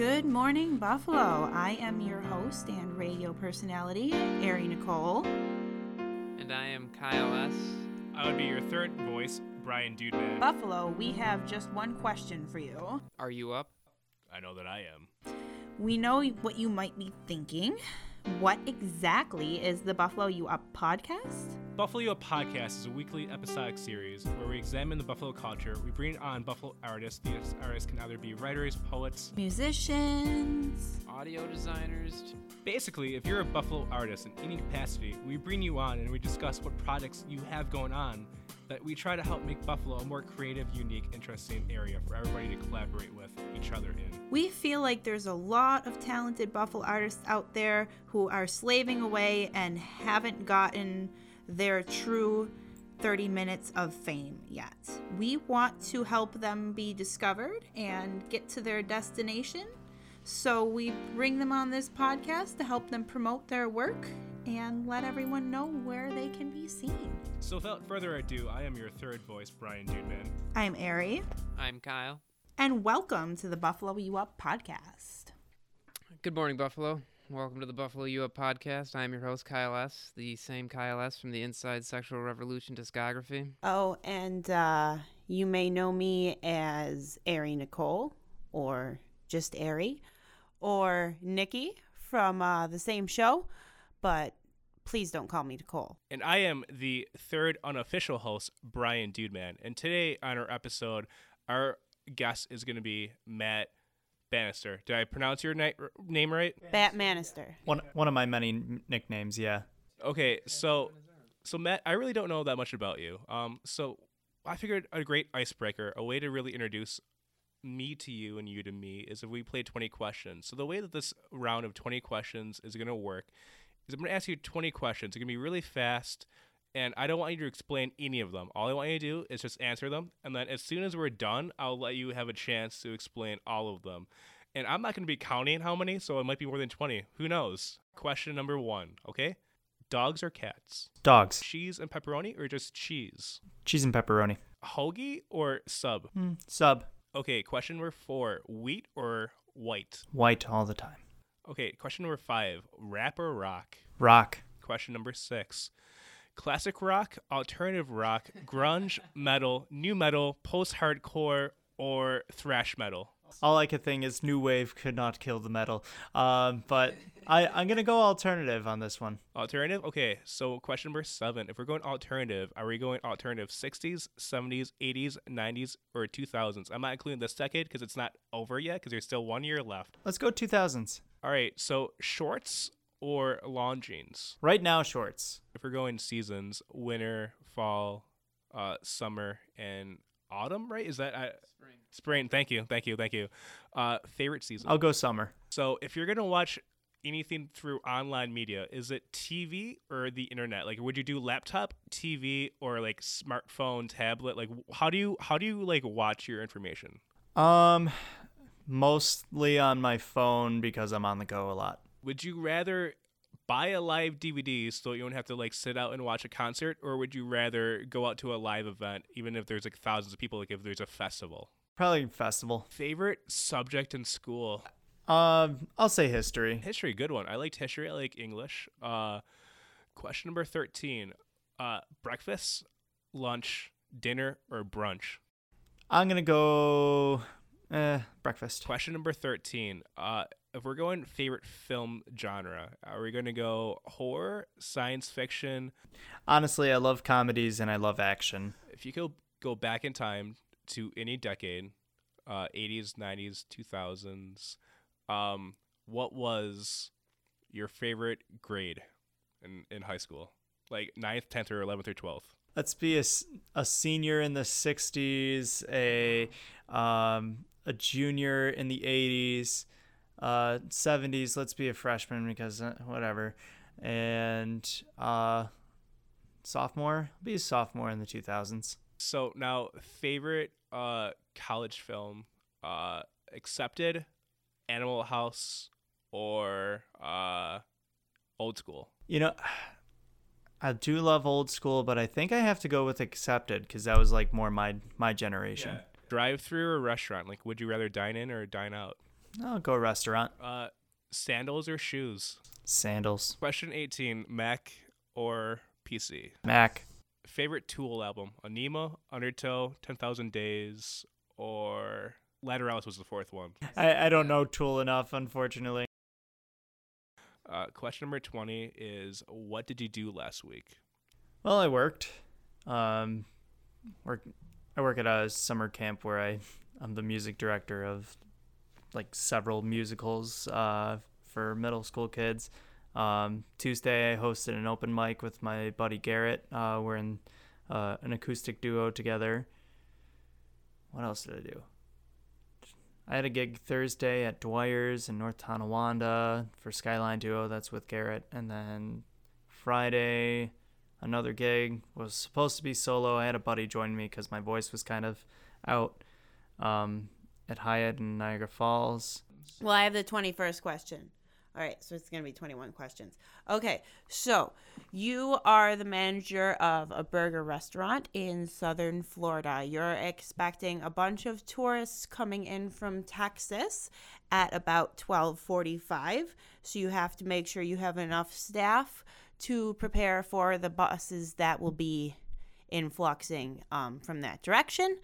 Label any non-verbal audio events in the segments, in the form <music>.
Good morning, Buffalo. I am your host and radio personality, Ari Nicole. And I am Kyle S. I would be your third voice, Brian Dudeman. Buffalo, we have just one question for you. Are you up? I know that I am. We know what you might be thinking. What exactly is the Buffalo You Up podcast? Buffalo You Up podcast is a weekly episodic series where we examine the Buffalo culture. We bring on Buffalo artists. These artists can either be writers, poets, Musicians. Audio designers? Basically, if you're a Buffalo artist in any capacity, we bring you on and we discuss what projects you have going on that we try to help make Buffalo a more creative, unique, interesting area for everybody to collaborate with each other in. We feel like there's a lot of talented Buffalo artists out there who are slaving away and haven't gotten their true 30 minutes of fame yet. We want to help them be discovered and get to their destination. So we bring them on this podcast to help them promote their work and let everyone know where they can be seen. So without further ado, I am your third voice, Brian Dudeman. I'm Ari, I'm Kyle. and welcome to the Buffalo You Up podcast. Good morning, Buffalo. Welcome to the Buffalo U Up podcast. I'm your host, Kyle S., the same Kyle S. from the Inside Sexual Revolution discography. Oh, and uh, you may know me as Ari Nicole, or just Ari, or Nikki from uh, the same show, but please don't call me Nicole. And I am the third unofficial host, Brian Dudeman. And today on our episode, our guest is going to be Matt Bannister. Did I pronounce your ni- name right? Batmanister. One one of my many n- nicknames, yeah. Okay, so so Matt, I really don't know that much about you. Um, so I figured a great icebreaker, a way to really introduce me to you and you to me, is if we play 20 questions. So the way that this round of 20 questions is going to work is I'm going to ask you 20 questions. It's going to be really fast, and I don't want you to explain any of them. All I want you to do is just answer them, and then as soon as we're done, I'll let you have a chance to explain all of them. And I'm not going to be counting how many, so it might be more than 20. Who knows? Question number one, okay? Dogs or cats? Dogs, Cheese and pepperoni or just cheese? cheese and pepperoni. Hoagie or sub? Mm, sub, Okay, question number four wheat or white? white all the time. Okay, question number five rap or rock? Rock, Question number six classic rock, alternative rock, grunge, metal, new metal, post hardcore, or thrash metal? all I could think is new wave could not kill the metal. Um, but I I'm gonna go alternative on this one. Alternative? Okay, so question number seven. If we're going alternative, are we going alternative 60s, 70s, 80s, 90s, or 2000s? I'm not including this decade because it's not over yet because there's still one year left. Let's go 2000s. All right, so shorts or long jeans? Right now, shorts. If we're going seasons, winter, fall, uh, summer, and autumn, right? Is that uh, Spring. spring? Thank you, thank you, thank you. Uh, favorite season. I'll go summer. So if you're gonna watch anything through online media, is it TV or the internet? Like, would you do laptop, TV, or like smartphone, tablet? Like, how do you how do you like watch your information? Um, mostly on my phone because I'm on the go a lot. Would you rather buy a live DVD so you don't have to like sit out and watch a concert, or would you rather go out to a live event, even if there's like thousands of people, like if there's a festival? Probably festival. Favorite subject in school? Um, I'll say history. History, good one. I liked history. I like English. Uh, question number thirteen: uh, breakfast, lunch, dinner, or brunch? I'm gonna go eh, breakfast. Question number thirteen: uh, If we're going favorite film genre, are we going to go horror, science fiction? Honestly, I love comedies and I love action. If you could go back in time to any decade, uh, 80s, 90s, 2000s, um, what was your favorite grade in, in high school? Like 9th, 10th, or 11th or 12th? Let's be a senior in the 60s, a um, a junior in the 80s, uh, 70s. Let's be a freshman because uh, whatever, and uh, sophomore. Be a sophomore in the 2000s. So now, favorite uh, college film uh, accepted, Animal House, or uh, Old School? You know, <sighs> I do love old school, but I think I have to go with accepted because that was like more my my generation. Drive through or restaurant? Like, would you rather dine in or dine out? I'll go restaurant. Uh, sandals or shoes? Sandals. Question 18 Mac or PC? Mac. Favorite Tool album? Ænima, Undertow, 10,000 Days, or Lateralus was the fourth one. I, I don't know Tool enough, unfortunately. Uh, question number 20 is What did you do last week? Well, I worked. Um, work. I work at a summer camp where I, I'm the music director of, like several musicals. Uh, for middle school kids. Um, Tuesday, I hosted an open mic with my buddy Garrett. Uh, we're in uh, an acoustic duo together. What else did I do? I had a gig Thursday at Dwyer's in North Tonawanda for Skyline Duo. That's with Garrett. And then Friday, another gig was supposed to be solo. I had a buddy join me because my voice was kind of out um, at Hyatt in Niagara Falls. Well, I have the 21st question. All right, so it's going to be 21 questions. Okay, so you are the manager of a burger restaurant in southern Florida. You're expecting a bunch of tourists coming in from Texas at about 12:45, so you have to make sure you have enough staff to prepare for the buses that will be influxing um, from that direction.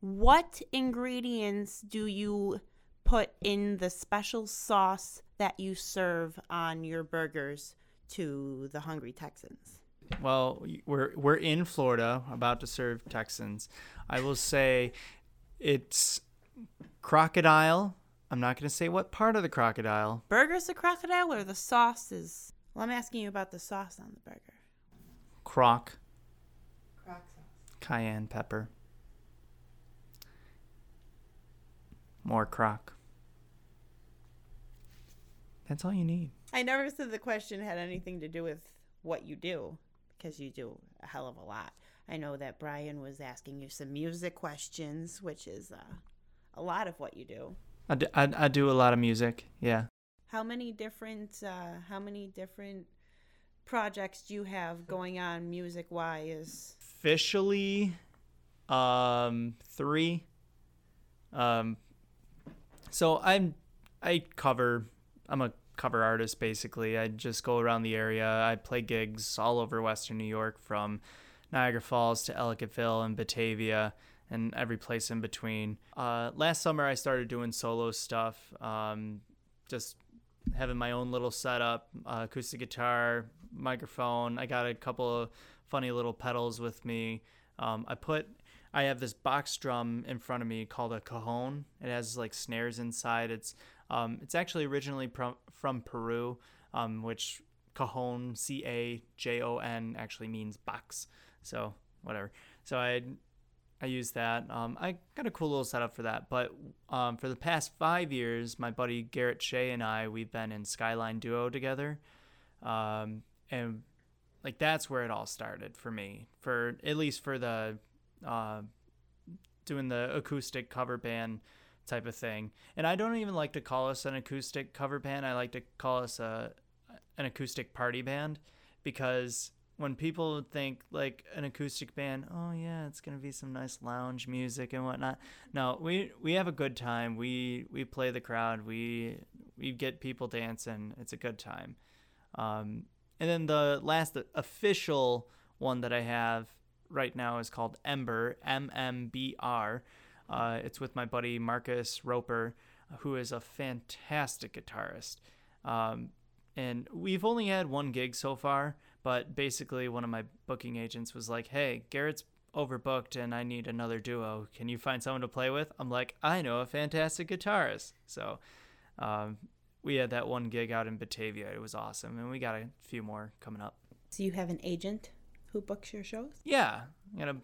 What ingredients do you put in the special sauce that you serve on your burgers to the hungry Texans? Well, we're we're in Florida, about to serve Texans. I will say it's crocodile. I'm not going to say what part of the crocodile. Burgers the crocodile or the sauce is Well, I'm asking you about the sauce on the burger. Croc. Croc sauce. Cayenne pepper. More croc. That's all you need. I never said the question had anything to do with what you do because you do a hell of a lot. I know that Brian was asking you some music questions, which is uh, a lot of what you do. I do, I, I do a lot of music. Yeah. How many different uh, how many different projects do you have going on music wise? Officially, um, three. Um, so I'm I cover. I'm a cover artist basically. I just go around the area. I play gigs all over Western New York from Niagara Falls to Ellicottville and Batavia and every place in between. Uh, last summer, I started doing solo stuff, um, just having my own little setup, uh, acoustic guitar, microphone. I got a couple of funny little pedals with me. Um, I put I have this box drum in front of me called a cajon. It has like snares inside. It's um, it's actually originally from from Peru, um, which cajon C A J O N actually means box. So whatever. So I I use that. Um, I got a cool little setup for that. But um, for the past five years, my buddy Garrett Shea and I we've been in Skyline Duo together, um, and like that's where it all started for me. For at least for the uh, doing the acoustic cover band type of thing. And I don't even like to call us an acoustic cover band. I like to call us a an acoustic party band because when people think like an acoustic band, oh yeah, it's gonna be some nice lounge music and whatnot. No, we we have a good time. We we play the crowd. We we get people dancing. It's a good time. Um, and then the last official one that I have right now is called Ember, M M B R. Uh, it's with my buddy Marcus Roper, who is a fantastic guitarist. Um, and we've only had one gig so far, but basically, one of my booking agents was like, Hey, Garrett's overbooked and I need another duo. Can you find someone to play with? I'm like, I know a fantastic guitarist. So um, we had that one gig out in Batavia. It was awesome. And we got a few more coming up. So you have an agent who books your shows? Yeah. I got a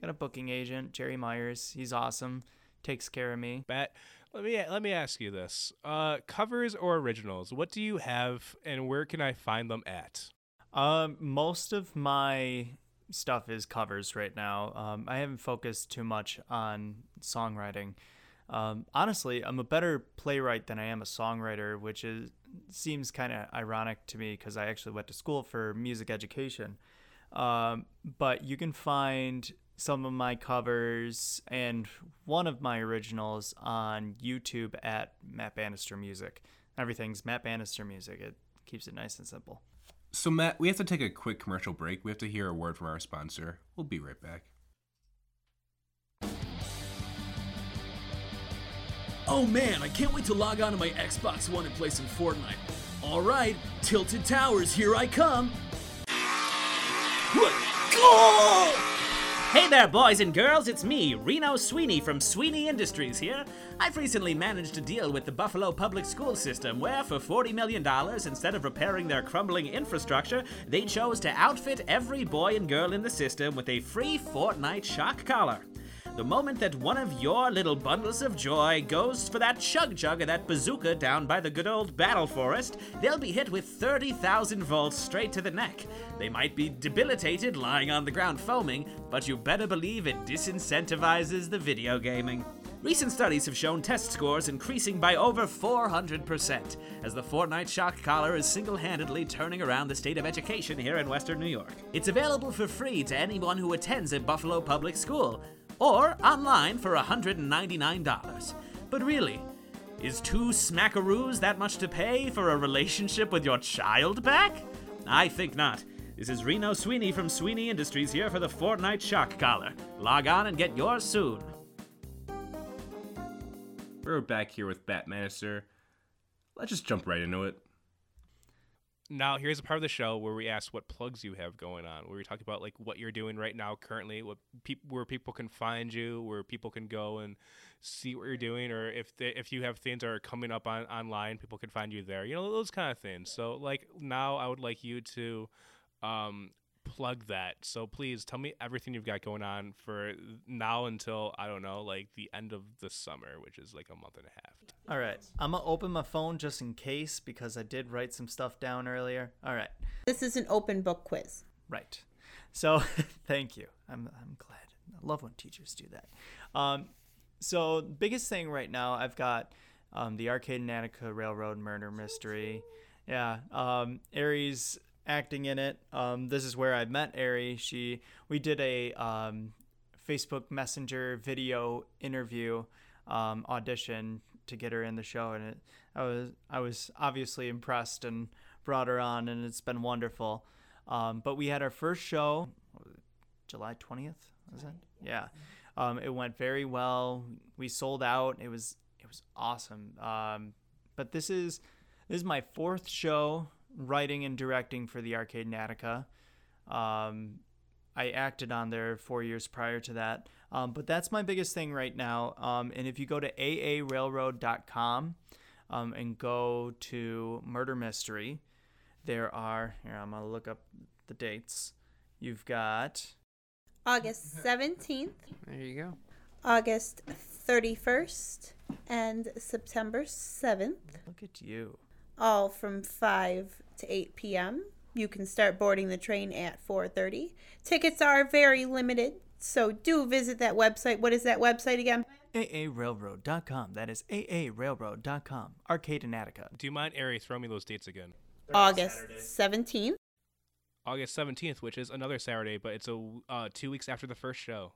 got a booking agent, Jerry Myers. He's awesome. Takes care of me. Matt, let me let me ask you this: uh, covers or originals? What do you have, and where can I find them at? Um, most of my stuff is covers right now. Um, I haven't focused too much on songwriting. Um, honestly, I'm a better playwright than I am a songwriter, which is seems kind of ironic to me because I actually went to school for music education. Um, but you can find some of my covers and one of my originals on YouTube at Matt Bannister Music. Everything's Matt Bannister Music. It keeps it nice and simple. So, Matt, we have to take a quick commercial break. We have to hear a word from our sponsor. We'll be right back. Oh man, I can't wait to log on to my Xbox One and play some Fortnite. Alright, Tilted Towers, here I come! Hey there, boys and girls, it's me, Reno Sweeney from Sweeney Industries here. I've recently managed to deal with the Buffalo public school system, where for $40 million, instead of repairing their crumbling infrastructure, they chose to outfit every boy and girl in the system with a free Fortnite shock collar. The moment that one of your little bundles of joy goes for that chug chug of that bazooka down by the good old battle forest, they'll be hit with 30,000 volts straight to the neck. They might be debilitated lying on the ground foaming, but you better believe it disincentivizes the video gaming. Recent studies have shown test scores increasing by over 400% as the Fortnite Shock Collar is single handedly turning around the state of education here in Western New York. It's available for free to anyone who attends a Buffalo public school or online for $199. But really, is two smackaroos that much to pay for a relationship with your child back? I think not. This is Reno Sweeney from Sweeney Industries here for the Fortnite Shock Collar. Log on and get yours soon. We're back here with Batmanister. Let's just jump right into it. Now, here's a part of the show where we ask what plugs you have going on, where we talk about like what you're doing right now, currently, what peop- where people can find you, where people can go and see what you're doing, or if they, if you have things that are coming up on online, people can find you there. You know those kind of things. So, like now, I would like you to um, plug that. So please tell me everything you've got going on for now until I don't know, like the end of the summer, which is like a month and a half. All right. I'm going to open my phone just in case because I did write some stuff down earlier. All right. This is an open book quiz. Right. So <laughs> thank you. I'm, I'm glad. I love when teachers do that. Um, so, biggest thing right now, I've got um, the Arcade and Attica Railroad Murder Mystery. Yeah. Um, Ari's acting in it. Um, this is where I met Ari. She we did a um, Facebook Messenger video interview um, audition to get her in the show, and it, I was I was obviously impressed and brought her on, and it's been wonderful. Um, but we had our first show, July twentieth, was it? Yeah. Um, it went very well. We sold out. It was it was awesome. Um, but this is this is my fourth show writing and directing for the Arcade Natica. Um, I acted on there four years prior to that. Um, but that's my biggest thing right now. Um, and if you go to aarailroad.com um, and go to Murder Mystery, there are, here, I'm going to look up the dates. You've got August <laughs> 17th, There you go. August 31st, and September 7th, look at you. all from 5 to 8 p.m. You can start boarding the train at 4:30. Tickets are very limited, so do visit that website. What is that website again? aarailroad.com. That is aarailroad.com. Arcade in Attica. Do you mind, Ari, throw me those dates again? August 17th, August 17th, which is another Saturday, but it's a uh, two weeks after the first show.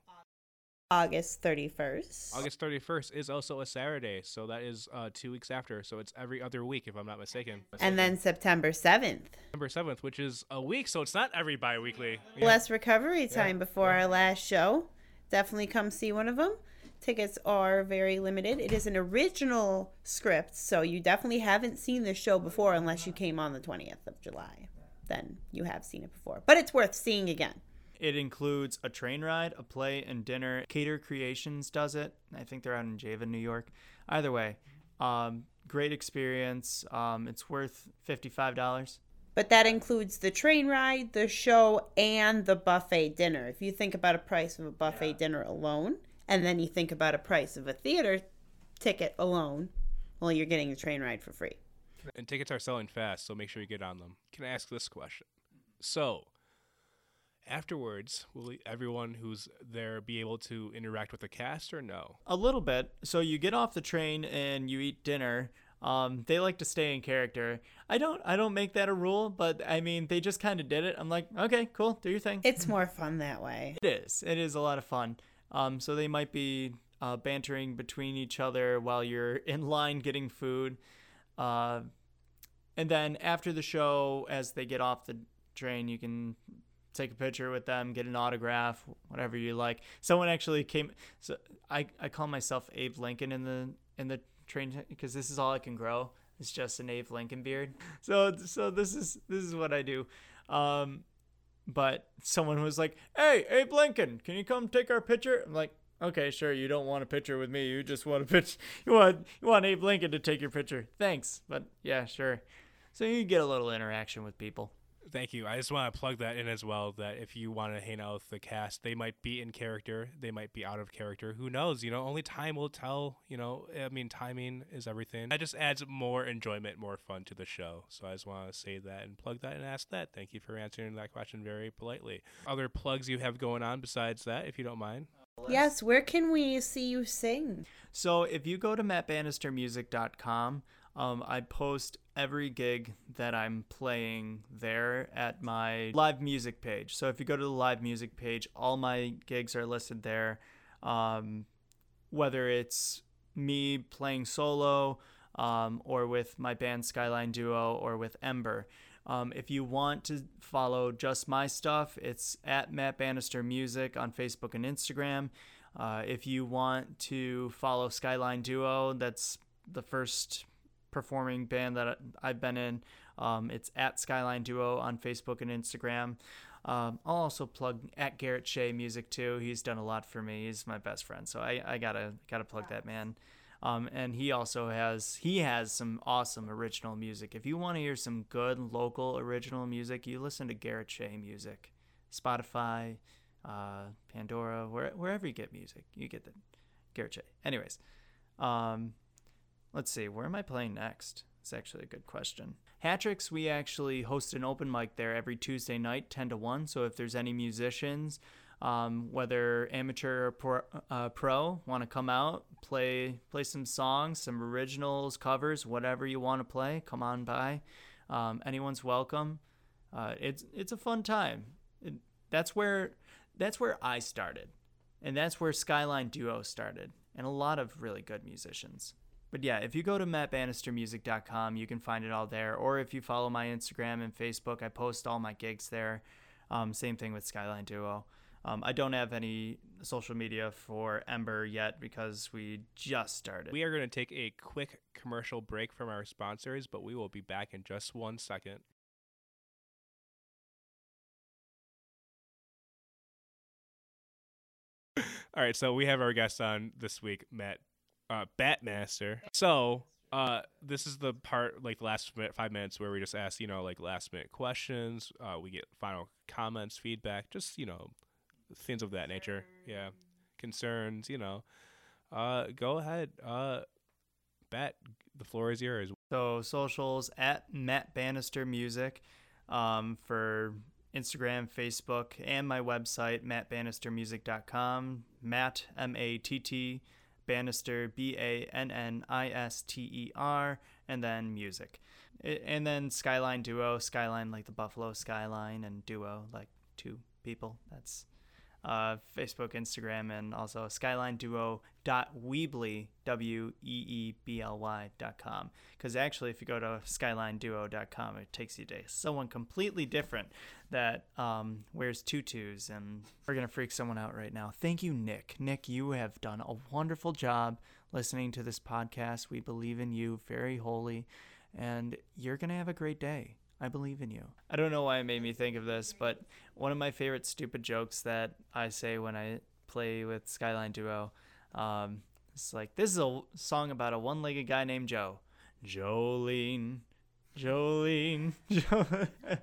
August 31st, August 31st is also a Saturday, so that is uh, two weeks after. So it's every other week, if I'm not mistaken. and then September 7th. September 7th, which is a week, so it's not every bi weekly. Less recovery time before our last show. Definitely come see one of them. Tickets are very limited. It is an original script, so you definitely haven't seen this show before unless you came on the 20th of July. Then you have seen it before. But it's worth seeing again. It includes a train ride, a play, and dinner. Cater Creations does it. I think they're out in Java, New York. Either way, um, great experience. Um, it's worth fifty-five dollars. But that includes the train ride, the show, and the buffet dinner. If you think about a price of a buffet dinner alone, and then you think about a price of a theater ticket alone, well, you're getting the train ride for free. And tickets are selling fast, so make sure you get on them. Can I ask this question? So, afterwards, will everyone who's there be able to interact with the cast or no? A little bit. So you get off the train and you eat dinner. Um, they like to stay in character. I don't. I don't make that a rule, but I mean, they just kind of did it. I'm like, okay, cool, do your thing. It's more fun that way. It is. It is a lot of fun. Um, so they might be uh, bantering between each other while you're <laughs> in line getting food. Uh, and then after the show, as they get off the train, you can take a picture with them, get an autograph, whatever you like. Someone actually came. So I, I call myself Abe Lincoln in the in the train because this is all I can grow. It's just an Abe Lincoln beard. So so this is this is what I do. Um, but someone was like, "Hey, Abe Lincoln, can you come take our picture?" I'm like, "Okay, sure. You don't want a picture with me. You just want a pitch. <laughs> You want you want Abe Lincoln to take your picture. Thanks, but yeah, sure." So you get a little interaction with people. Thank you. I just want to plug that in as well. That if you want to hang out with the cast, they might be in character, they might be out of character. Who knows? You know, only time will tell. You know, I mean, timing is everything. That just adds more enjoyment, more fun to the show. So I just want to say that and plug that and ask that. Thank you for answering that question very politely. Other plugs you have going on besides that, if you don't mind. Yes, where can we see you sing? So if you go to mattbannistermusic.com, um, I post every gig that I'm playing there at my live music page. So if you go to the live music page, all my gigs are listed there. Um, whether it's me playing solo um, or with my band Skyline Duo or with Ember. Um, if you want to follow just my stuff, it's at Matt Bannister Music on Facebook and Instagram. Uh, if you want to follow Skyline Duo, that's the first performing band that I've been in. Um, it's at Skyline Duo on Facebook and Instagram. Um, I'll also plug at Garrett Shea Music too. He's done a lot for me. He's my best friend, so I, I gotta gotta plug that man. Um, and he also has he has some awesome original music. If you want to hear some good local original music, you listen to Garrett Shea Music, Spotify, uh, Pandora, where, wherever you get music, you get the Garrett Shea. Anyways, um, let's see, where am I playing next? It's actually a good question. Hatrix, we actually host an open mic there every Tuesday night, 10 to 1. So if there's any musicians, um, whether amateur or pro, uh, pro want to come out, play play some songs, some originals, covers, whatever you want to play, come on by. Um, anyone's welcome. Uh, it's it's a fun time. It, that's where that's where I started, and that's where Skyline Duo started, and a lot of really good musicians. But yeah, if you go to mattbannistermusic.com, you can find it all there. Or if you follow my Instagram and Facebook, I post all my gigs there. Um, same thing with Skyline Duo. Um, I don't have any social media for Ember yet because we just started. We are going to take a quick commercial break from our sponsors, but we will be back in just one second. <laughs> All right, so we have our guest on this week, Matt uh, Batmaster. So uh, this is the part, like the last five minutes, where we just ask, you know, like last minute questions. Uh, we get final comments, feedback, just you know, things of that nature. Yeah, concerns. You know, uh, go ahead. Uh, Bat, the floor is yours. So socials at Matt Bannister Music um, for Instagram, Facebook, and my website, mattbannistermusic.com. Matt, M A T T, Bannister, B A N N I S T E R, and then music. And then Skyline Duo, Skyline like the Buffalo Skyline, and Duo like two people. That's uh, Facebook, Instagram, and also skylineduo.weebly. Because actually, if you go to skylineduo.com, it takes you to someone completely different that um, wears tutus. And we're going to freak someone out right now. Thank you, Nick. Nick, you have done a wonderful job listening to this podcast. We believe in you, very holy, and you're going to have a great day. I believe in you. I don't know why it made me think of this, but one of my favorite stupid jokes that I say when I play with Skyline Duo, um, it's like this is a song about a one-legged guy named Joe. Jolene, Jolene, <laughs> Jolene.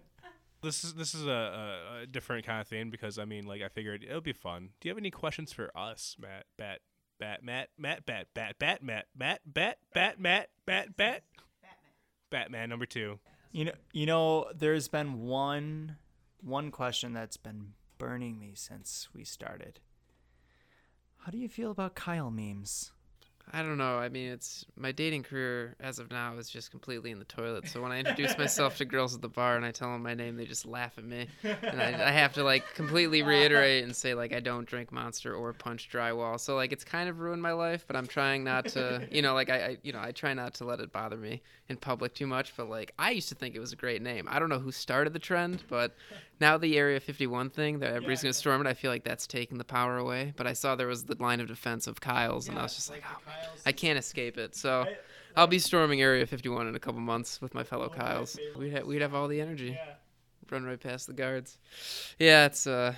This is this is a, a, a different kind of thing because I mean, like I figured it would be fun. Do you have any questions for us, Matt? Bat, Bat, Matt, Matt, Bat, Bat, Bat, Matt, Matt, Bat, Bat, Matt, Bat, Bat, Batman number two. You know, you know, there's been one, one question that's been burning me since we started. How do you feel about Kyle memes? I don't know. I mean, it's my dating career as of now is just completely in the toilet. So when I introduce myself to girls at the bar and I tell them my name, they just laugh at me, and I, I have to like completely reiterate and say like I don't drink Monster or punch drywall. So like it's kind of ruined my life, but I'm trying not to, you know, like I, I you know I try not to let it bother me in public too much. But like I used to think it was a great name. I don't know who started the trend, but now the Area 51 thing that everybody's gonna storm it, I feel like that's taking the power away. But I saw there was the line of defense of Kyle's, and I was just like, oh, I can't escape it. So I'll be storming Area 51 in a couple months with my fellow Kyles. We'd have, we'd have all the energy. Run right past the guards. Yeah, it's uh,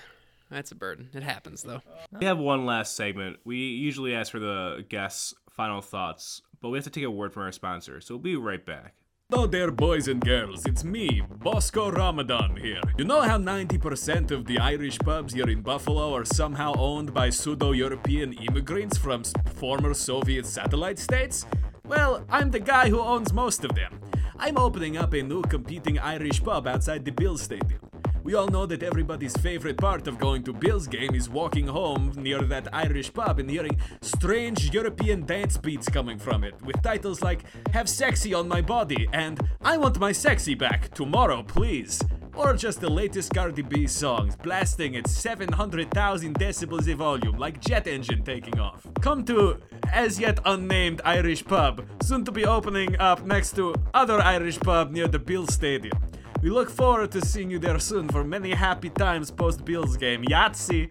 that's a burden. It happens though. We have one last segment. We usually ask for the guests' final thoughts, but we have to take a word from our sponsor, so we'll be right back. Hello there, boys and girls. It's me, Bosco Ramadan here. You know how 90% of the Irish pubs here in Buffalo are somehow owned by pseudo European immigrants from former Soviet satellite states? Well, I'm the guy who owns most of them. I'm opening up a new competing Irish pub outside the Bills Stadium. We all know that everybody's favorite part of going to Bills game is walking home near that Irish pub and hearing strange European dance beats coming from it, with titles like Have Sexy on My Body and I Want My Sexy Back Tomorrow, Please. Or just the latest Cardi B songs, blasting at 700,000 decibels of volume like jet engine taking off. Come to as yet unnamed Irish pub, soon to be opening up next to other Irish pub near the Bill Stadium. We look forward to seeing you there soon for many happy times post Bills game. Yahtzee!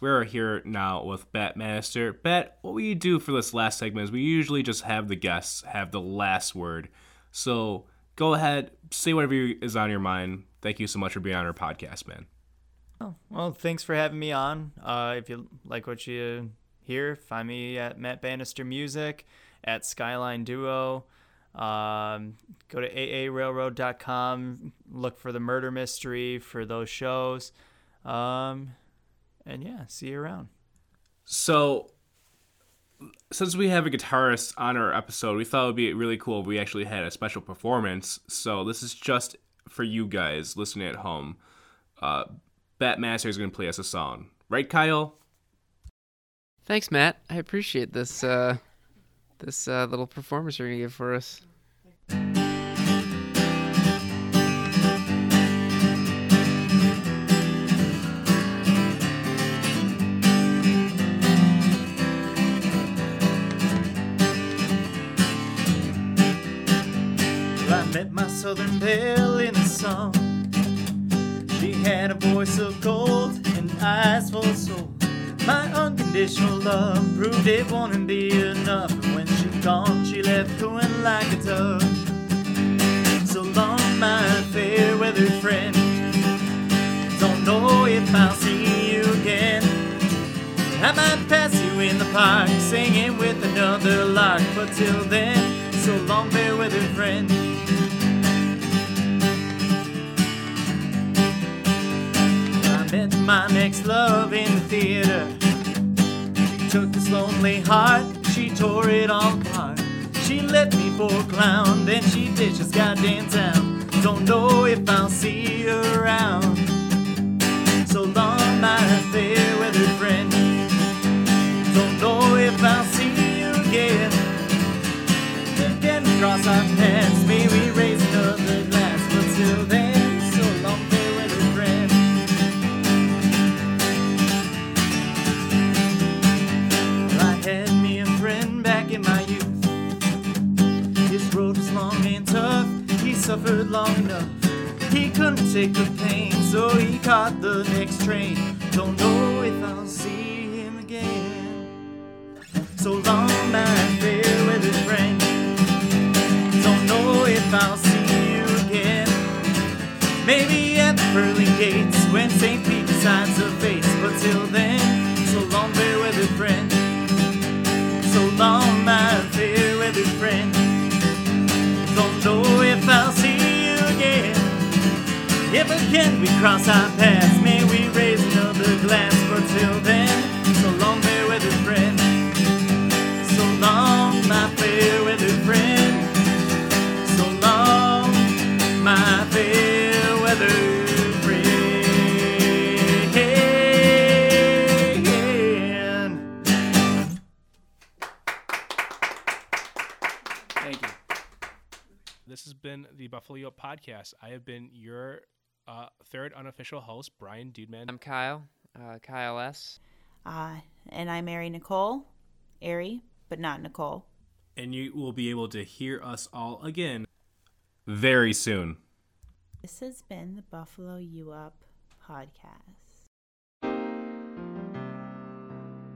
We're here now with Bet Master. Bet, what we do for this last segment is we usually just have the guests have the last word. So go ahead, say whatever is on your mind. Thank you so much for being on our podcast, man. Oh, well, thanks for having me on. Uh, if you like what you hear, find me at Matt Bannister Music, at Skyline Duo. Um, go to aarailroad.com, look for the murder mystery for those shows. Um, and yeah, see you around. So, since we have a guitarist on our episode, we thought it would be really cool if we actually had a special performance. So, this is just for you guys listening at home. Uh, Bat Master is going to play us a song. Right, Kyle? Thanks, Matt. I appreciate this uh, this uh, little performance you're gonna give for us. I met my southern belle in a song. She had a voice of gold and eyes full of soul. My unconditional love proved it wouldn't be enough. Gone, she left going like a dove. So long, my fair weather friend. Don't know if I'll see you again. I might pass you in the park, singing with another lark. But till then, so long, fair weather friend. I met my next love in the theater. She took this lonely heart, she tore it all for clown, then she ditched this goddamn town. Don't know if I'll see her around. So long, my fair weather friend. Don't know if I'll see you again. Again, cross our paths, may we raise another suffered long enough. He couldn't take the pain, so he caught the next train. Don't know if I'll see him again. So long, my fair weather friend. Don't know if I'll see you again. Maybe at the pearly gates when St. Pete decides to face. But till then, so long, fair weather friend. So long, my fair weather friend. Don't know if again we cross our paths, may we raise another glass. But till then, so long, fair weather friend. So long, my fair weather friend. So long, my fair weather friend. Thank you. This has been the Buffalo Podcast. I have been your uh, third unofficial host, Brian Dudeman. I'm Kyle, uh, Kyle S. Uh, and I'm Ari Nicole, Ari, but not Nicole. And you will be able to hear us all again very soon. This has been the Buffalo U Up podcast.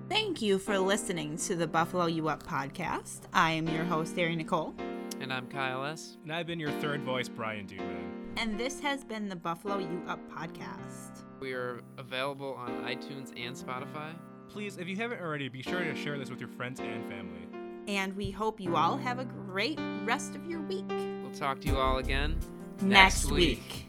Thank you for listening to the Buffalo U Up podcast. I am your host, Ari Nicole, And I'm Kyle S. And I've been your third voice, Brian Dudeman. And this has been the Buffalo U Up podcast. We are available on iTunes and Spotify. Please, if you haven't already, be sure to share this with your friends and family. And we hope you all have a great rest of your week. We'll talk to you all again Next week.